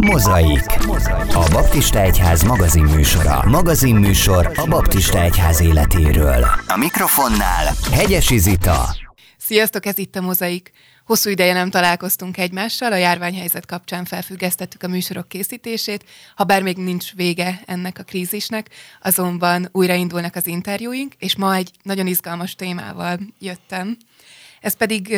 Mozaik. A Baptista Egyház magazinműsora. Magazinműsor a Baptista Egyház életéről. A mikrofonnál Hegyesi Zita. Sziasztok, ez itt a Mozaik. Hosszú ideje nem találkoztunk egymással, a járványhelyzet kapcsán felfüggesztettük a műsorok készítését, ha bár még nincs vége ennek a krízisnek, azonban újraindulnak az interjúink, és ma egy nagyon izgalmas témával jöttem. Ez pedig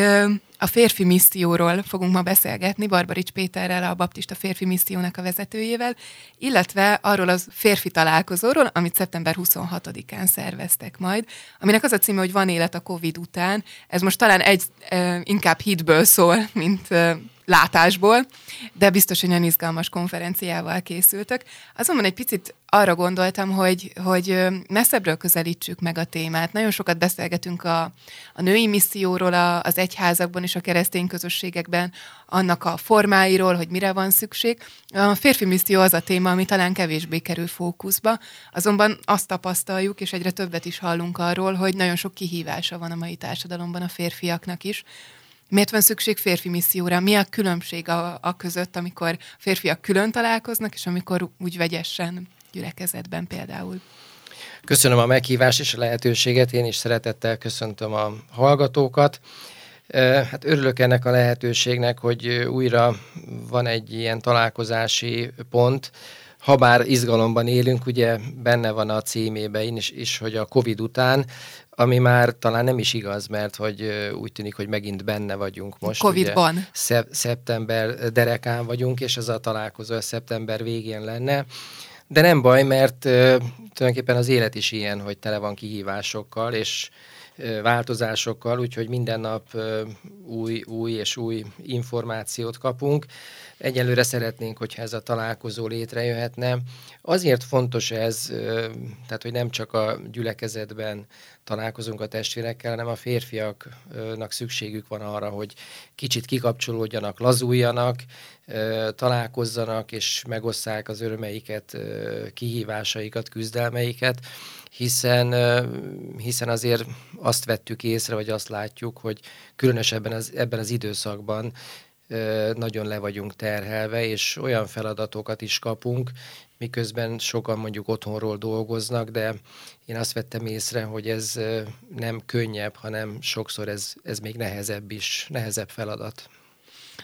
a férfi misszióról fogunk ma beszélgetni Barbarics Péterrel, a Baptista Férfi Missziónak a vezetőjével, illetve arról az férfi találkozóról, amit szeptember 26-án szerveztek majd, aminek az a címe, hogy van élet a Covid után. Ez most talán egy inkább hitből szól, mint látásból, de biztos, hogy nagyon izgalmas konferenciával készültek. Azonban egy picit arra gondoltam, hogy, hogy messzebbről közelítsük meg a témát. Nagyon sokat beszélgetünk a, a női misszióról a, az egyházakban és a keresztény közösségekben, annak a formáiról, hogy mire van szükség. A férfi misszió az a téma, ami talán kevésbé kerül fókuszba, azonban azt tapasztaljuk, és egyre többet is hallunk arról, hogy nagyon sok kihívása van a mai társadalomban a férfiaknak is. Miért van szükség férfi misszióra? Mi a különbség a, a között, amikor férfiak külön találkoznak, és amikor úgy vegyesen gyülekezetben például? Köszönöm a meghívást és a lehetőséget, én is szeretettel köszöntöm a hallgatókat. Hát örülök ennek a lehetőségnek, hogy újra van egy ilyen találkozási pont, habár izgalomban élünk, ugye benne van a címében is, is, hogy a Covid után, ami már talán nem is igaz, mert hogy úgy tűnik, hogy megint benne vagyunk most. Covid-ban. Ugye, szep- szeptember derekán vagyunk, és ez a találkozó a szeptember végén lenne. De nem baj, mert uh, tulajdonképpen az élet is ilyen, hogy tele van kihívásokkal, és változásokkal, úgyhogy minden nap új, új és új információt kapunk. Egyelőre szeretnénk, hogyha ez a találkozó létrejöhetne. Azért fontos ez, tehát hogy nem csak a gyülekezetben találkozunk a testvérekkel, hanem a férfiaknak szükségük van arra, hogy kicsit kikapcsolódjanak, lazuljanak, találkozzanak és megosszák az örömeiket, kihívásaikat, küzdelmeiket, hiszen, hiszen azért azt vettük észre, vagy azt látjuk, hogy különösebben ebben az időszakban nagyon le vagyunk terhelve, és olyan feladatokat is kapunk, miközben sokan mondjuk otthonról dolgoznak, de én azt vettem észre, hogy ez nem könnyebb, hanem sokszor ez, ez még nehezebb is, nehezebb feladat.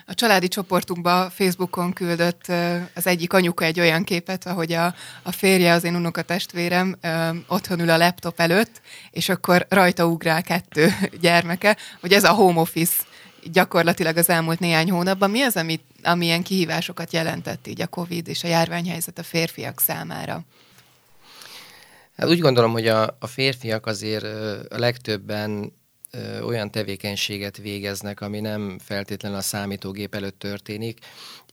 A családi csoportunkba Facebookon küldött az egyik anyuka egy olyan képet, ahogy a, a férje, az én unokatestvérem otthon ül a laptop előtt, és akkor rajta ugrál kettő gyermeke, hogy ez a home office gyakorlatilag az elmúlt néhány hónapban. Mi az, ami, ami ilyen kihívásokat jelentett így a Covid és a járványhelyzet a férfiak számára? Hát úgy gondolom, hogy a, a férfiak azért a legtöbben olyan tevékenységet végeznek, ami nem feltétlenül a számítógép előtt történik.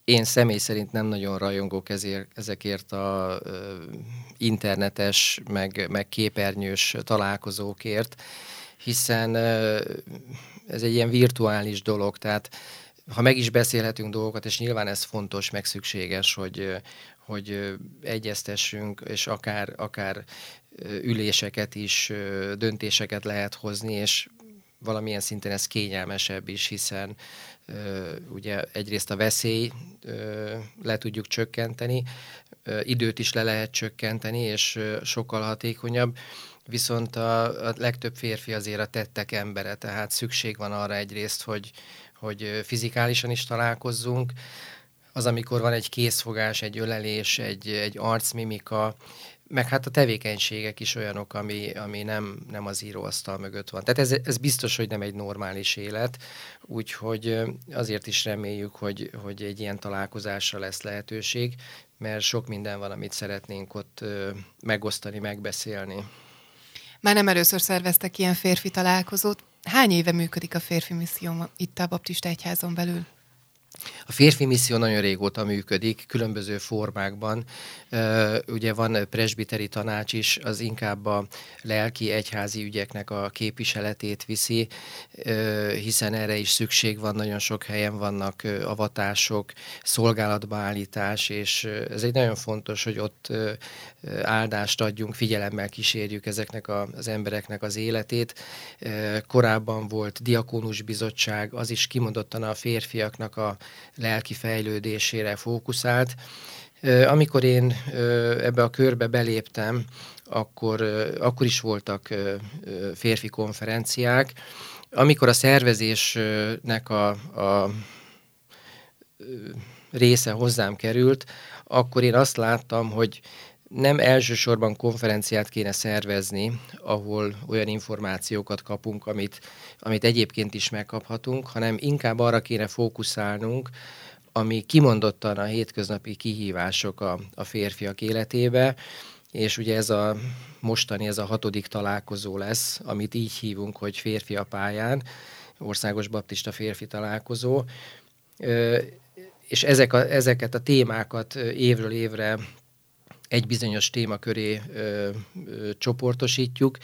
Én személy szerint nem nagyon rajongok ezért, ezekért a ö, internetes, meg, meg képernyős találkozókért, hiszen ö, ez egy ilyen virtuális dolog, tehát ha meg is beszélhetünk dolgokat, és nyilván ez fontos, meg szükséges, hogy, hogy egyeztessünk, és akár, akár üléseket is, döntéseket lehet hozni, és valamilyen szinten ez kényelmesebb is, hiszen ugye egyrészt a veszély le tudjuk csökkenteni, időt is le lehet csökkenteni, és sokkal hatékonyabb, viszont a, a legtöbb férfi azért a tettek embere, tehát szükség van arra egyrészt, hogy, hogy fizikálisan is találkozzunk, az, amikor van egy készfogás, egy ölelés, egy, egy arcmimika, meg hát a tevékenységek is olyanok, ami, ami nem, nem az íróasztal mögött van. Tehát ez, ez biztos, hogy nem egy normális élet, úgyhogy azért is reméljük, hogy, hogy egy ilyen találkozásra lesz lehetőség, mert sok minden van, amit szeretnénk ott megosztani, megbeszélni. Már nem először szerveztek ilyen férfi találkozót. Hány éve működik a férfi misszió itt a Baptista Egyházon belül? A férfi misszió nagyon régóta működik, különböző formákban. Ugye van presbiteri tanács is, az inkább a lelki egyházi ügyeknek a képviseletét viszi, hiszen erre is szükség van, nagyon sok helyen vannak avatások, szolgálatba állítás, és ez egy nagyon fontos, hogy ott áldást adjunk, figyelemmel kísérjük ezeknek az embereknek az életét. Korábban volt diakónus bizottság, az is kimondottan a férfiaknak a lelki fejlődésére fókuszált. Amikor én ebbe a körbe beléptem, akkor, akkor is voltak férfi konferenciák. Amikor a szervezésnek a, a része hozzám került, akkor én azt láttam, hogy nem elsősorban konferenciát kéne szervezni, ahol olyan információkat kapunk, amit, amit egyébként is megkaphatunk, hanem inkább arra kéne fókuszálnunk, ami kimondottan a hétköznapi kihívások a, a férfiak életébe, és ugye ez a mostani, ez a hatodik találkozó lesz, amit így hívunk, hogy férfi a pályán, országos baptista férfi találkozó, és ezek a, ezeket a témákat évről évre egy bizonyos témaköré ö, ö, csoportosítjuk,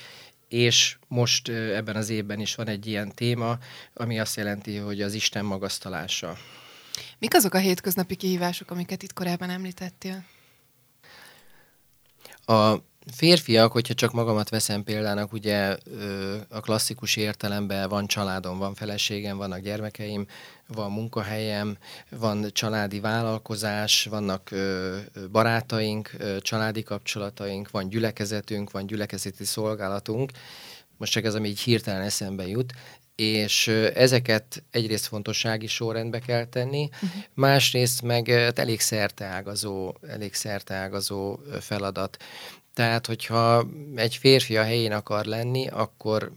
és most ö, ebben az évben is van egy ilyen téma, ami azt jelenti, hogy az Isten magasztalása. Mik azok a hétköznapi kihívások, amiket itt korábban említettél? A férfiak, hogyha csak magamat veszem példának, ugye a klasszikus értelemben van családom, van feleségem, vannak gyermekeim, van munkahelyem, van családi vállalkozás, vannak barátaink, családi kapcsolataink, van gyülekezetünk, van gyülekezeti szolgálatunk, most csak ez, ami így hirtelen eszembe jut, és ezeket egyrészt fontossági sorrendbe kell tenni, uh-huh. másrészt meg elég szerteágazó, elég szerteágazó feladat. Tehát, hogyha egy férfi a helyén akar lenni, akkor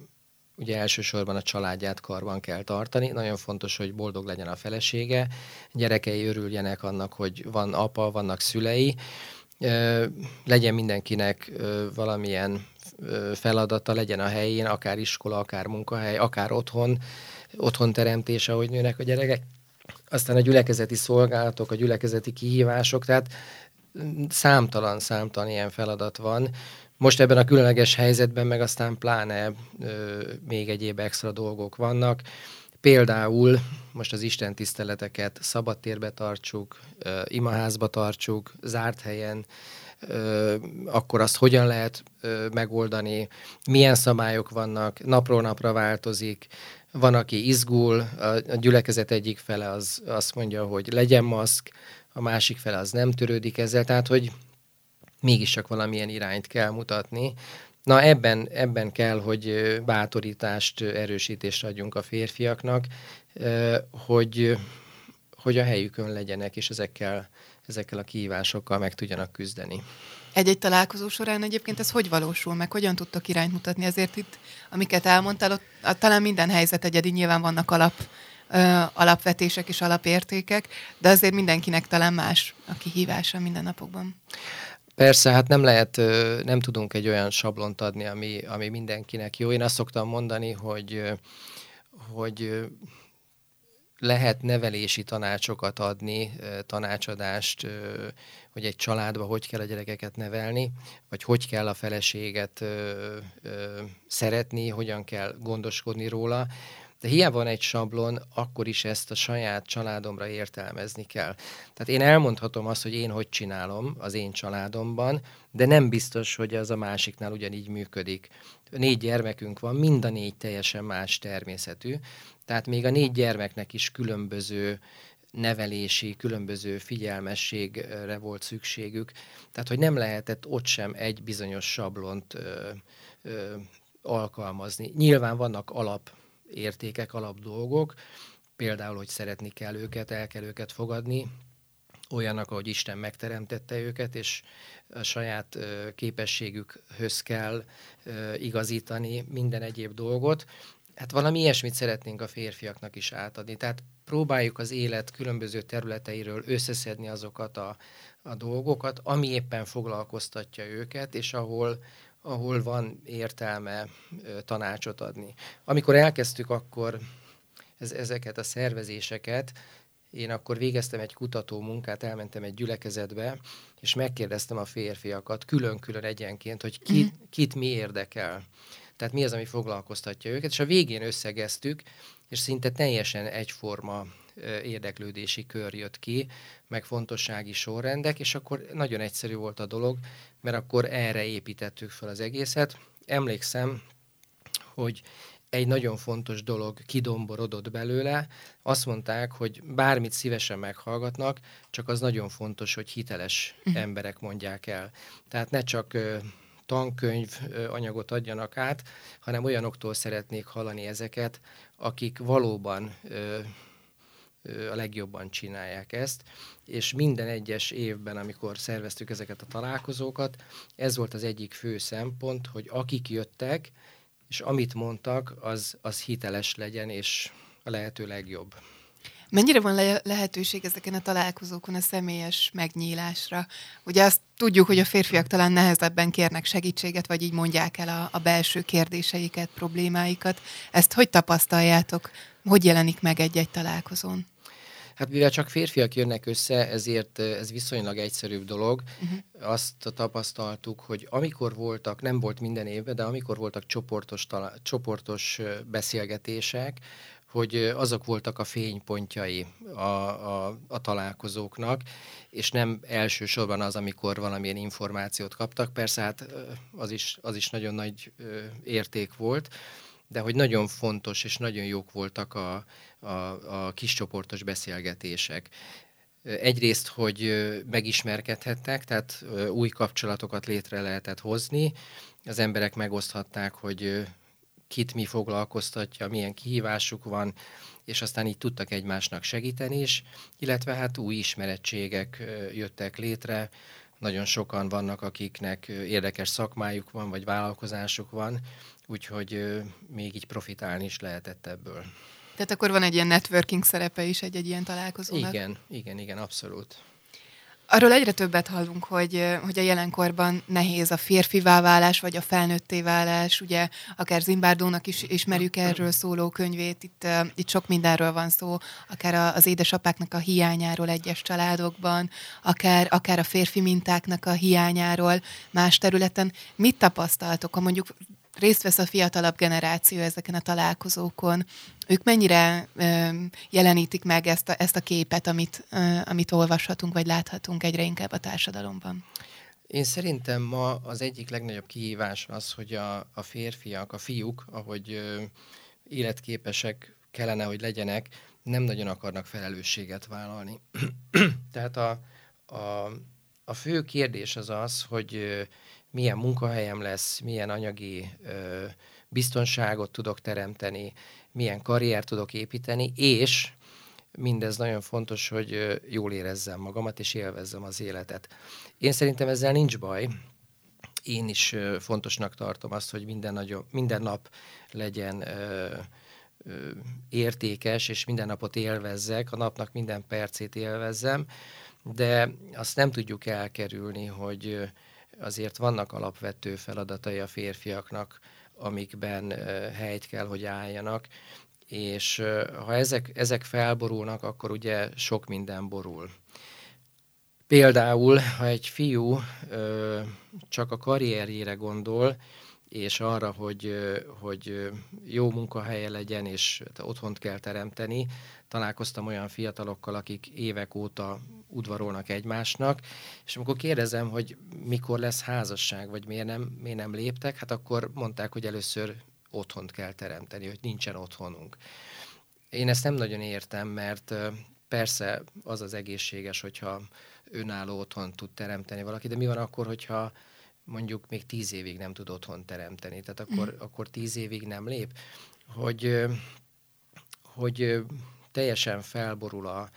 ugye elsősorban a családját karban kell tartani. Nagyon fontos, hogy boldog legyen a felesége, gyerekei örüljenek annak, hogy van apa, vannak szülei, legyen mindenkinek valamilyen feladata, legyen a helyén, akár iskola, akár munkahely, akár otthon, otthon teremtése, ahogy nőnek a gyerekek. Aztán a gyülekezeti szolgálatok, a gyülekezeti kihívások, tehát számtalan, számtalan ilyen feladat van. Most ebben a különleges helyzetben meg aztán pláne ö, még egyéb extra dolgok vannak. Például most az Isten tiszteleteket szabadtérbe tartsuk, ö, imaházba tartsuk, zárt helyen, ö, akkor azt hogyan lehet ö, megoldani, milyen szabályok vannak, napról napra változik, van, aki izgul, a, a gyülekezet egyik fele az azt mondja, hogy legyen maszk, a másik fele az nem törődik ezzel, tehát hogy mégiscsak valamilyen irányt kell mutatni. Na ebben, ebben kell, hogy bátorítást, erősítést adjunk a férfiaknak, hogy, hogy a helyükön legyenek, és ezekkel, ezekkel a kihívásokkal meg tudjanak küzdeni. Egy-egy találkozó során egyébként ez hogy valósul meg? Hogyan tudtok irányt mutatni? Ezért itt, amiket elmondtál, ott, talán minden helyzet egyedi, nyilván vannak alap alapvetések és alapértékek, de azért mindenkinek talán más a kihívása minden napokban. Persze, hát nem lehet, nem tudunk egy olyan sablont adni, ami, ami mindenkinek jó. Én azt szoktam mondani, hogy, hogy lehet nevelési tanácsokat adni, tanácsadást, hogy egy családba hogy kell a gyerekeket nevelni, vagy hogy kell a feleséget szeretni, hogyan kell gondoskodni róla, de hiába van egy sablon, akkor is ezt a saját családomra értelmezni kell. Tehát én elmondhatom azt, hogy én hogy csinálom az én családomban, de nem biztos, hogy az a másiknál ugyanígy működik. Négy gyermekünk van, mind a négy teljesen más természetű, tehát még a négy gyermeknek is különböző nevelési, különböző figyelmességre volt szükségük. Tehát, hogy nem lehetett ott sem egy bizonyos sablont ö, ö, alkalmazni. Nyilván vannak alap értékek, alap dolgok, például, hogy szeretni kell őket, el kell őket fogadni, olyanak, ahogy Isten megteremtette őket, és a saját képességükhöz kell igazítani minden egyéb dolgot. Hát valami ilyesmit szeretnénk a férfiaknak is átadni. Tehát próbáljuk az élet különböző területeiről összeszedni azokat a, a dolgokat, ami éppen foglalkoztatja őket, és ahol, ahol van értelme tanácsot adni. Amikor elkezdtük akkor ez, ezeket a szervezéseket, én akkor végeztem egy kutató munkát, elmentem egy gyülekezetbe, és megkérdeztem a férfiakat külön-külön egyenként, hogy ki, mhm. kit mi érdekel. Tehát mi az, ami foglalkoztatja őket, és a végén összegeztük, és szinte teljesen egyforma érdeklődési kör jött ki, meg fontossági sorrendek, és akkor nagyon egyszerű volt a dolog, mert akkor erre építettük fel az egészet. Emlékszem, hogy egy nagyon fontos dolog kidomborodott belőle. Azt mondták, hogy bármit szívesen meghallgatnak, csak az nagyon fontos, hogy hiteles uh-huh. emberek mondják el. Tehát ne csak tankönyv anyagot adjanak át, hanem olyanoktól szeretnék hallani ezeket, akik valóban a legjobban csinálják ezt, és minden egyes évben, amikor szerveztük ezeket a találkozókat, ez volt az egyik fő szempont, hogy akik jöttek, és amit mondtak, az, az hiteles legyen, és a lehető legjobb. Mennyire van le- lehetőség ezeken a találkozókon a személyes megnyílásra? Ugye azt tudjuk, hogy a férfiak talán nehezebben kérnek segítséget, vagy így mondják el a, a belső kérdéseiket, problémáikat. Ezt hogy tapasztaljátok? Hogy jelenik meg egy-egy találkozón? Hát mivel csak férfiak jönnek össze, ezért ez viszonylag egyszerűbb dolog. Uh-huh. Azt tapasztaltuk, hogy amikor voltak, nem volt minden évben, de amikor voltak csoportos, talá- csoportos beszélgetések, hogy azok voltak a fénypontjai a, a, a találkozóknak, és nem elsősorban az, amikor valamilyen információt kaptak. Persze hát az is, az is nagyon nagy érték volt, de hogy nagyon fontos és nagyon jók voltak a, a, a kiscsoportos beszélgetések. Egyrészt, hogy megismerkedhettek, tehát új kapcsolatokat létre lehetett hozni, az emberek megoszthatták, hogy kit mi foglalkoztatja, milyen kihívásuk van, és aztán így tudtak egymásnak segíteni is, illetve hát új ismerettségek jöttek létre, nagyon sokan vannak, akiknek érdekes szakmájuk van, vagy vállalkozásuk van, úgyhogy még így profitálni is lehetett ebből. Tehát akkor van egy ilyen networking szerepe is egy-egy ilyen találkozónak? Igen, igen, igen, abszolút. Arról egyre többet hallunk, hogy, hogy a jelenkorban nehéz a férfivá válás, vagy a felnőtté válás. Ugye akár Zimbárdónak is ismerjük erről szóló könyvét, itt, itt sok mindenről van szó, akár az édesapáknak a hiányáról egyes családokban, akár, akár a férfi mintáknak a hiányáról más területen. Mit tapasztaltok, ha mondjuk részt vesz a fiatalabb generáció ezeken a találkozókon, ők mennyire ö, jelenítik meg ezt a, ezt a képet, amit, ö, amit olvashatunk, vagy láthatunk egyre inkább a társadalomban? Én szerintem ma az egyik legnagyobb kihívás az, hogy a, a férfiak, a fiúk, ahogy ö, életképesek kellene, hogy legyenek, nem nagyon akarnak felelősséget vállalni. Tehát a, a, a fő kérdés az az, hogy milyen munkahelyem lesz, milyen anyagi ö, biztonságot tudok teremteni, milyen karriert tudok építeni, és mindez nagyon fontos, hogy jól érezzem magamat, és élvezzem az életet. Én szerintem ezzel nincs baj. Én is fontosnak tartom azt, hogy minden, nagyon, minden nap legyen ö, ö, értékes, és minden napot élvezzek, a napnak minden percét élvezzem, de azt nem tudjuk elkerülni, hogy azért vannak alapvető feladatai a férfiaknak, amikben helyt kell, hogy álljanak, és ha ezek, ezek felborulnak, akkor ugye sok minden borul. Például, ha egy fiú ö, csak a karrierjére gondol, és arra, hogy, hogy jó munkahelye legyen, és otthont kell teremteni. Találkoztam olyan fiatalokkal, akik évek óta udvarolnak egymásnak, és amikor kérdezem, hogy mikor lesz házasság, vagy miért nem, miért nem léptek, hát akkor mondták, hogy először otthont kell teremteni, hogy nincsen otthonunk. Én ezt nem nagyon értem, mert persze az az egészséges, hogyha önálló otthon tud teremteni valaki, de mi van akkor, hogyha mondjuk még tíz évig nem tud otthon teremteni, tehát akkor, mm. akkor tíz évig nem lép, hogy, hogy teljesen felborul a,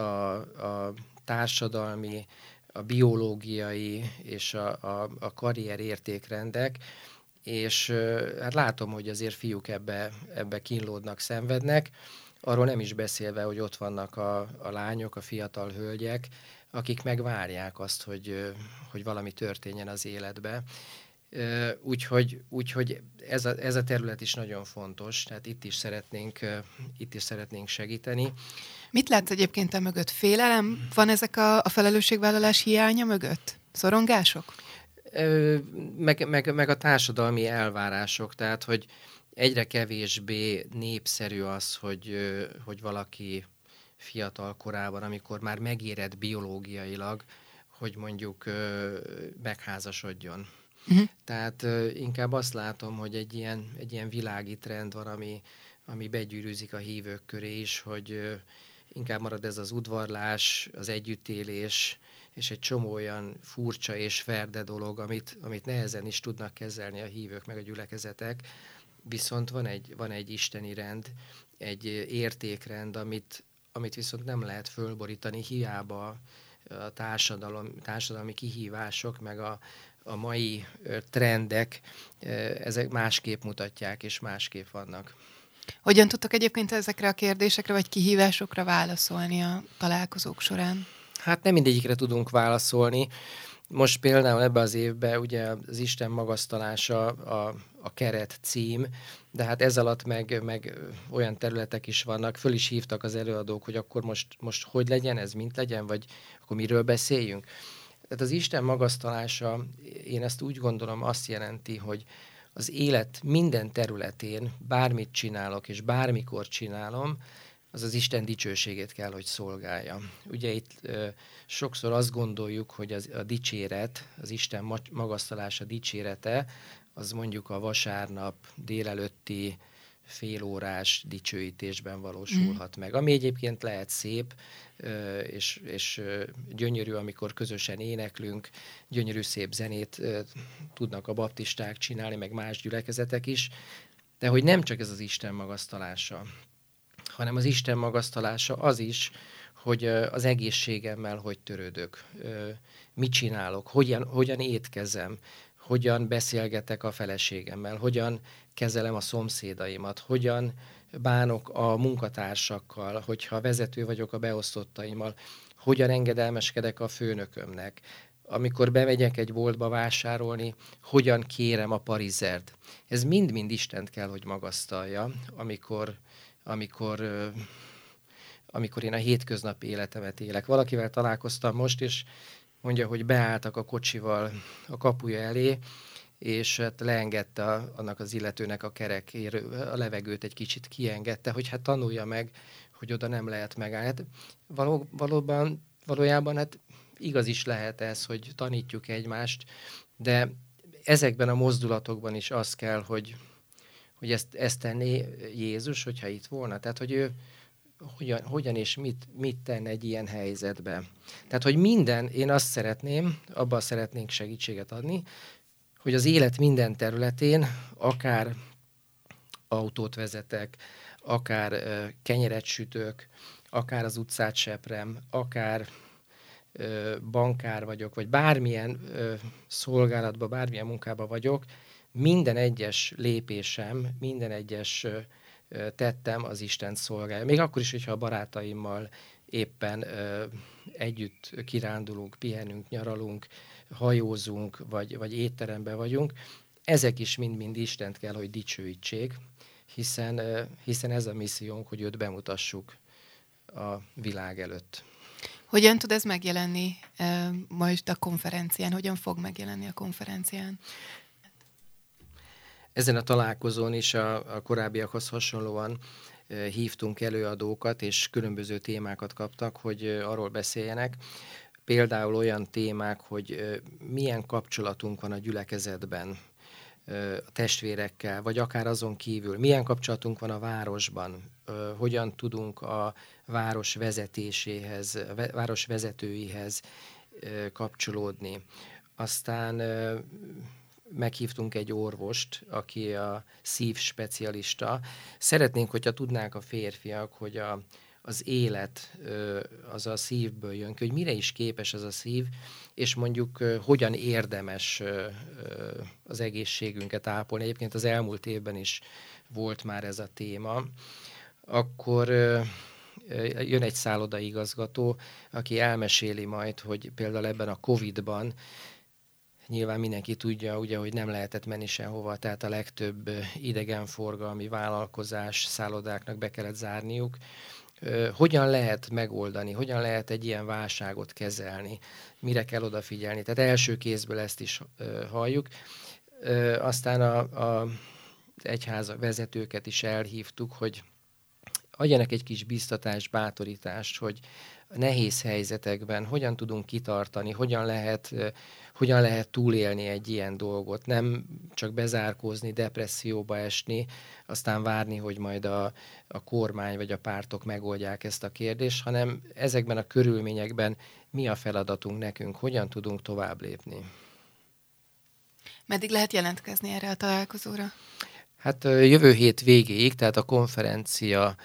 a, a társadalmi, a biológiai és a, a, a karrier értékrendek, és hát látom, hogy azért fiúk ebbe, ebbe kínlódnak, szenvednek, arról nem is beszélve, hogy ott vannak a, a lányok, a fiatal hölgyek, akik megvárják azt, hogy, hogy valami történjen az életbe. Úgyhogy, úgyhogy ez, a, ez a terület is nagyon fontos, tehát itt is szeretnénk, itt is szeretnénk segíteni. Mit látsz egyébként a mögött? Félelem van ezek a, a felelősségvállalás hiánya mögött? Szorongások? Meg, meg, meg a társadalmi elvárások, tehát hogy egyre kevésbé népszerű az, hogy, hogy valaki fiatal korában, amikor már megérett biológiailag, hogy mondjuk megházasodjon. Uh-huh. Tehát inkább azt látom, hogy egy ilyen, egy ilyen világi trend van, ami, ami begyűrűzik a hívők köré is, hogy inkább marad ez az udvarlás, az együttélés, és egy csomó olyan furcsa és ferde dolog, amit, amit nehezen is tudnak kezelni a hívők meg a gyülekezetek, viszont van egy, van egy isteni rend, egy értékrend, amit, amit viszont nem lehet fölborítani, hiába a társadalom, társadalmi kihívások, meg a, a mai trendek, ezek másképp mutatják, és másképp vannak. Hogyan tudtok egyébként ezekre a kérdésekre, vagy kihívásokra válaszolni a találkozók során? Hát nem mindegyikre tudunk válaszolni. Most például ebbe az évben ugye az Isten magasztalása a, a keret cím, de hát ez alatt meg, meg olyan területek is vannak, föl is hívtak az előadók, hogy akkor most, most hogy legyen ez, mint legyen, vagy akkor miről beszéljünk. Tehát az Isten magasztalása, én ezt úgy gondolom, azt jelenti, hogy az élet minden területén bármit csinálok, és bármikor csinálom, az az Isten dicsőségét kell, hogy szolgálja. Ugye itt ö, sokszor azt gondoljuk, hogy az, a dicséret, az Isten magasztalása dicsérete, az mondjuk a vasárnap délelőtti félórás dicsőítésben valósulhat mm. meg. Ami egyébként lehet szép, és, és gyönyörű, amikor közösen éneklünk, gyönyörű szép zenét tudnak a baptisták csinálni, meg más gyülekezetek is, de hogy nem csak ez az Isten magasztalása, hanem az Isten magasztalása az is, hogy az egészségemmel hogy törődök, mit csinálok, hogyan, hogyan étkezem, hogyan beszélgetek a feleségemmel, hogyan kezelem a szomszédaimat, hogyan bánok a munkatársakkal, hogyha vezető vagyok a beosztottaimmal, hogyan engedelmeskedek a főnökömnek, amikor bemegyek egy boltba vásárolni, hogyan kérem a parizert. Ez mind-mind Istent kell, hogy magasztalja, amikor, amikor, amikor én a hétköznapi életemet élek. Valakivel találkoztam most, és mondja, hogy beálltak a kocsival a kapuja elé, és hát leengedte a, annak az illetőnek a kerekér, a levegőt egy kicsit kiengedte, hogy hát tanulja meg, hogy oda nem lehet megállni. Hát való, valóban, valójában hát igaz is lehet ez, hogy tanítjuk egymást, de ezekben a mozdulatokban is az kell, hogy, hogy ezt, ezt tenné Jézus, hogyha itt volna. Tehát, hogy ő hogyan, hogyan és mit, mit tenne egy ilyen helyzetbe. Tehát, hogy minden, én azt szeretném, abban szeretnénk segítséget adni, hogy az élet minden területén, akár autót vezetek, akár uh, kenyeret sütök, akár az utcát seprem, akár uh, bankár vagyok, vagy bármilyen uh, szolgálatban, bármilyen munkában vagyok, minden egyes lépésem, minden egyes uh, tettem az Isten szolgálja. Még akkor is, hogyha a barátaimmal éppen uh, együtt kirándulunk, pihenünk, nyaralunk, hajózunk, vagy, vagy étteremben vagyunk, ezek is mind-mind Istent kell, hogy dicsőítsék, hiszen, hiszen ez a missziónk, hogy őt bemutassuk a világ előtt. Hogyan tud ez megjelenni uh, most a konferencián? Hogyan fog megjelenni a konferencián? Ezen a találkozón is a, a korábbiakhoz hasonlóan hívtunk előadókat, és különböző témákat kaptak, hogy arról beszéljenek például olyan témák, hogy milyen kapcsolatunk van a gyülekezetben a testvérekkel, vagy akár azon kívül, milyen kapcsolatunk van a városban, hogyan tudunk a város vezetéséhez, a város vezetőihez kapcsolódni. Aztán meghívtunk egy orvost, aki a szív specialista. Szeretnénk, hogyha tudnák a férfiak, hogy a, az élet az a szívből jön ki, hogy mire is képes az a szív, és mondjuk hogyan érdemes az egészségünket ápolni. Egyébként az elmúlt évben is volt már ez a téma. Akkor jön egy szállodaigazgató, aki elmeséli majd, hogy például ebben a Covid-ban nyilván mindenki tudja, ugye, hogy nem lehetett menni sehova, tehát a legtöbb idegenforgalmi vállalkozás, szállodáknak be kellett zárniuk, hogyan lehet megoldani, hogyan lehet egy ilyen válságot kezelni, mire kell odafigyelni. Tehát első kézből ezt is halljuk. Aztán a, a egyház vezetőket is elhívtuk, hogy adjanak egy kis biztatást, bátorítást, hogy nehéz helyzetekben hogyan tudunk kitartani, hogyan lehet, hogyan lehet túlélni egy ilyen dolgot, nem csak bezárkózni, depresszióba esni, aztán várni, hogy majd a, a kormány vagy a pártok megoldják ezt a kérdést, hanem ezekben a körülményekben mi a feladatunk nekünk, hogyan tudunk tovább lépni. Meddig lehet jelentkezni erre a találkozóra? Hát jövő hét végéig, tehát a konferencia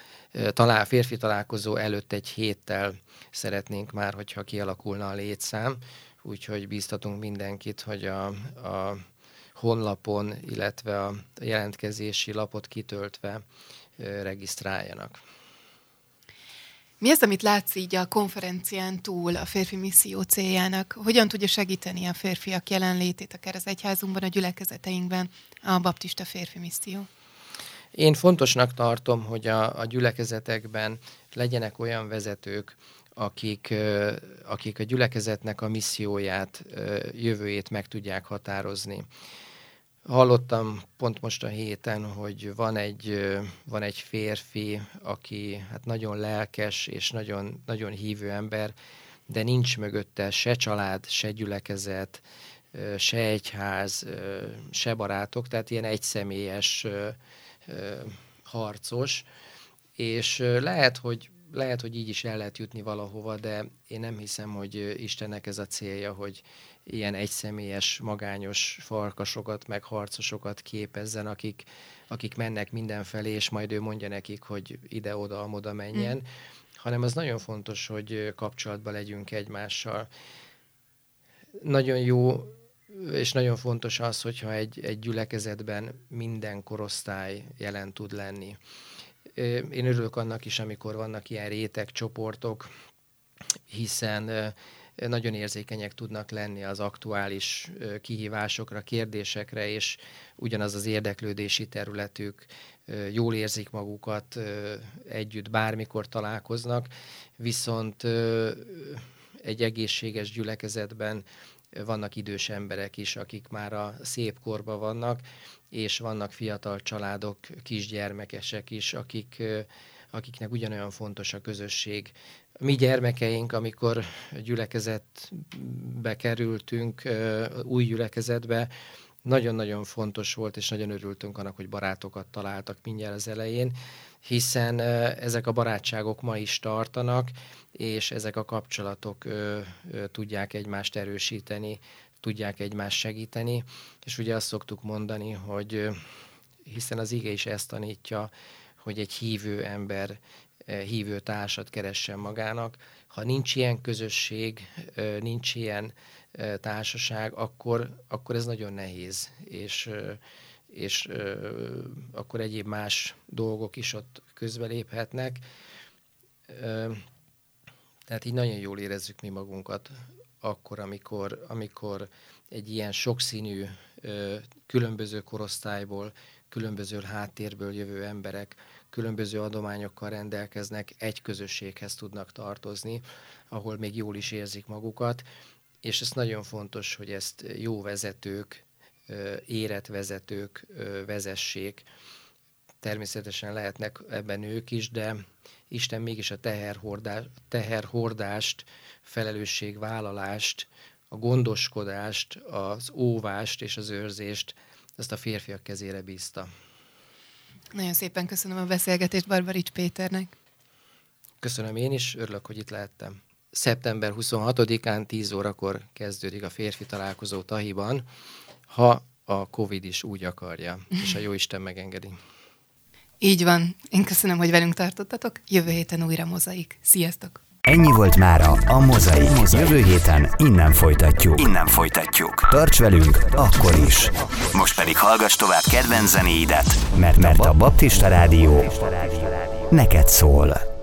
talál, férfi találkozó előtt egy héttel szeretnénk már, hogyha kialakulna a létszám, úgyhogy bíztatunk mindenkit, hogy a, a honlapon, illetve a jelentkezési lapot kitöltve regisztráljanak. Mi az, amit látsz így a konferencián túl a férfi misszió céljának? Hogyan tudja segíteni a férfiak jelenlétét akár az egyházunkban, a gyülekezeteinkben a baptista férfi misszió? Én fontosnak tartom, hogy a, a gyülekezetekben legyenek olyan vezetők, akik, akik a gyülekezetnek a misszióját, jövőjét meg tudják határozni. Hallottam pont most a héten, hogy van egy, van egy férfi, aki hát nagyon lelkes és nagyon, nagyon hívő ember, de nincs mögötte se család, se gyülekezet, se egyház, se barátok, tehát ilyen egyszemélyes harcos, és lehet, hogy lehet, hogy így is el lehet jutni valahova, de én nem hiszem, hogy Istennek ez a célja, hogy ilyen egyszemélyes, magányos farkasokat, meg harcosokat képezzen, akik, akik mennek mindenfelé, és majd ő mondja nekik, hogy ide-oda, amoda menjen, mm. hanem az nagyon fontos, hogy kapcsolatban legyünk egymással. Nagyon jó és nagyon fontos az, hogyha egy, egy gyülekezetben minden korosztály jelen tud lenni. Én örülök annak is, amikor vannak ilyen réteg csoportok, hiszen nagyon érzékenyek tudnak lenni az aktuális kihívásokra, kérdésekre, és ugyanaz az érdeklődési területük, jól érzik magukat, együtt bármikor találkoznak, viszont egy egészséges gyülekezetben vannak idős emberek is, akik már a szép korban vannak, és vannak fiatal családok, kisgyermekesek is, akik, akiknek ugyanolyan fontos a közösség. Mi gyermekeink, amikor gyülekezetbe kerültünk, új gyülekezetbe, nagyon-nagyon fontos volt, és nagyon örültünk annak, hogy barátokat találtak mindjárt az elején, hiszen ezek a barátságok ma is tartanak, és ezek a kapcsolatok ö, ö, tudják egymást erősíteni, tudják egymást segíteni, és ugye azt szoktuk mondani, hogy hiszen az ige is ezt tanítja, hogy egy hívő ember hívő társat keressen magának. Ha nincs ilyen közösség, nincs ilyen társaság, akkor, akkor ez nagyon nehéz, és, és akkor egyéb más dolgok is ott közbeléphetnek. Tehát így nagyon jól érezzük mi magunkat akkor, amikor, amikor egy ilyen sokszínű, különböző korosztályból, különböző háttérből jövő emberek különböző adományokkal rendelkeznek, egy közösséghez tudnak tartozni, ahol még jól is érzik magukat, és ez nagyon fontos, hogy ezt jó vezetők, érett vezetők vezessék. Természetesen lehetnek ebben ők is, de Isten mégis a teherhordás, teherhordást, felelősségvállalást, a gondoskodást, az óvást és az őrzést ezt a férfiak kezére bízta. Nagyon szépen köszönöm a beszélgetést Barbarics Péternek. Köszönöm én is, örülök, hogy itt lehettem. Szeptember 26-án 10 órakor kezdődik a férfi találkozó Tahiban, ha a Covid is úgy akarja, és a Jóisten megengedi. Így van. Én köszönöm, hogy velünk tartottatok. Jövő héten újra mozaik. Sziasztok! Ennyi volt mára a Mozaik. Jövő héten innen folytatjuk. Innen folytatjuk. Tarts velünk akkor is. Most pedig hallgass tovább kedvenc zenéidet, mert, mert a Baptista Rádió neked szól.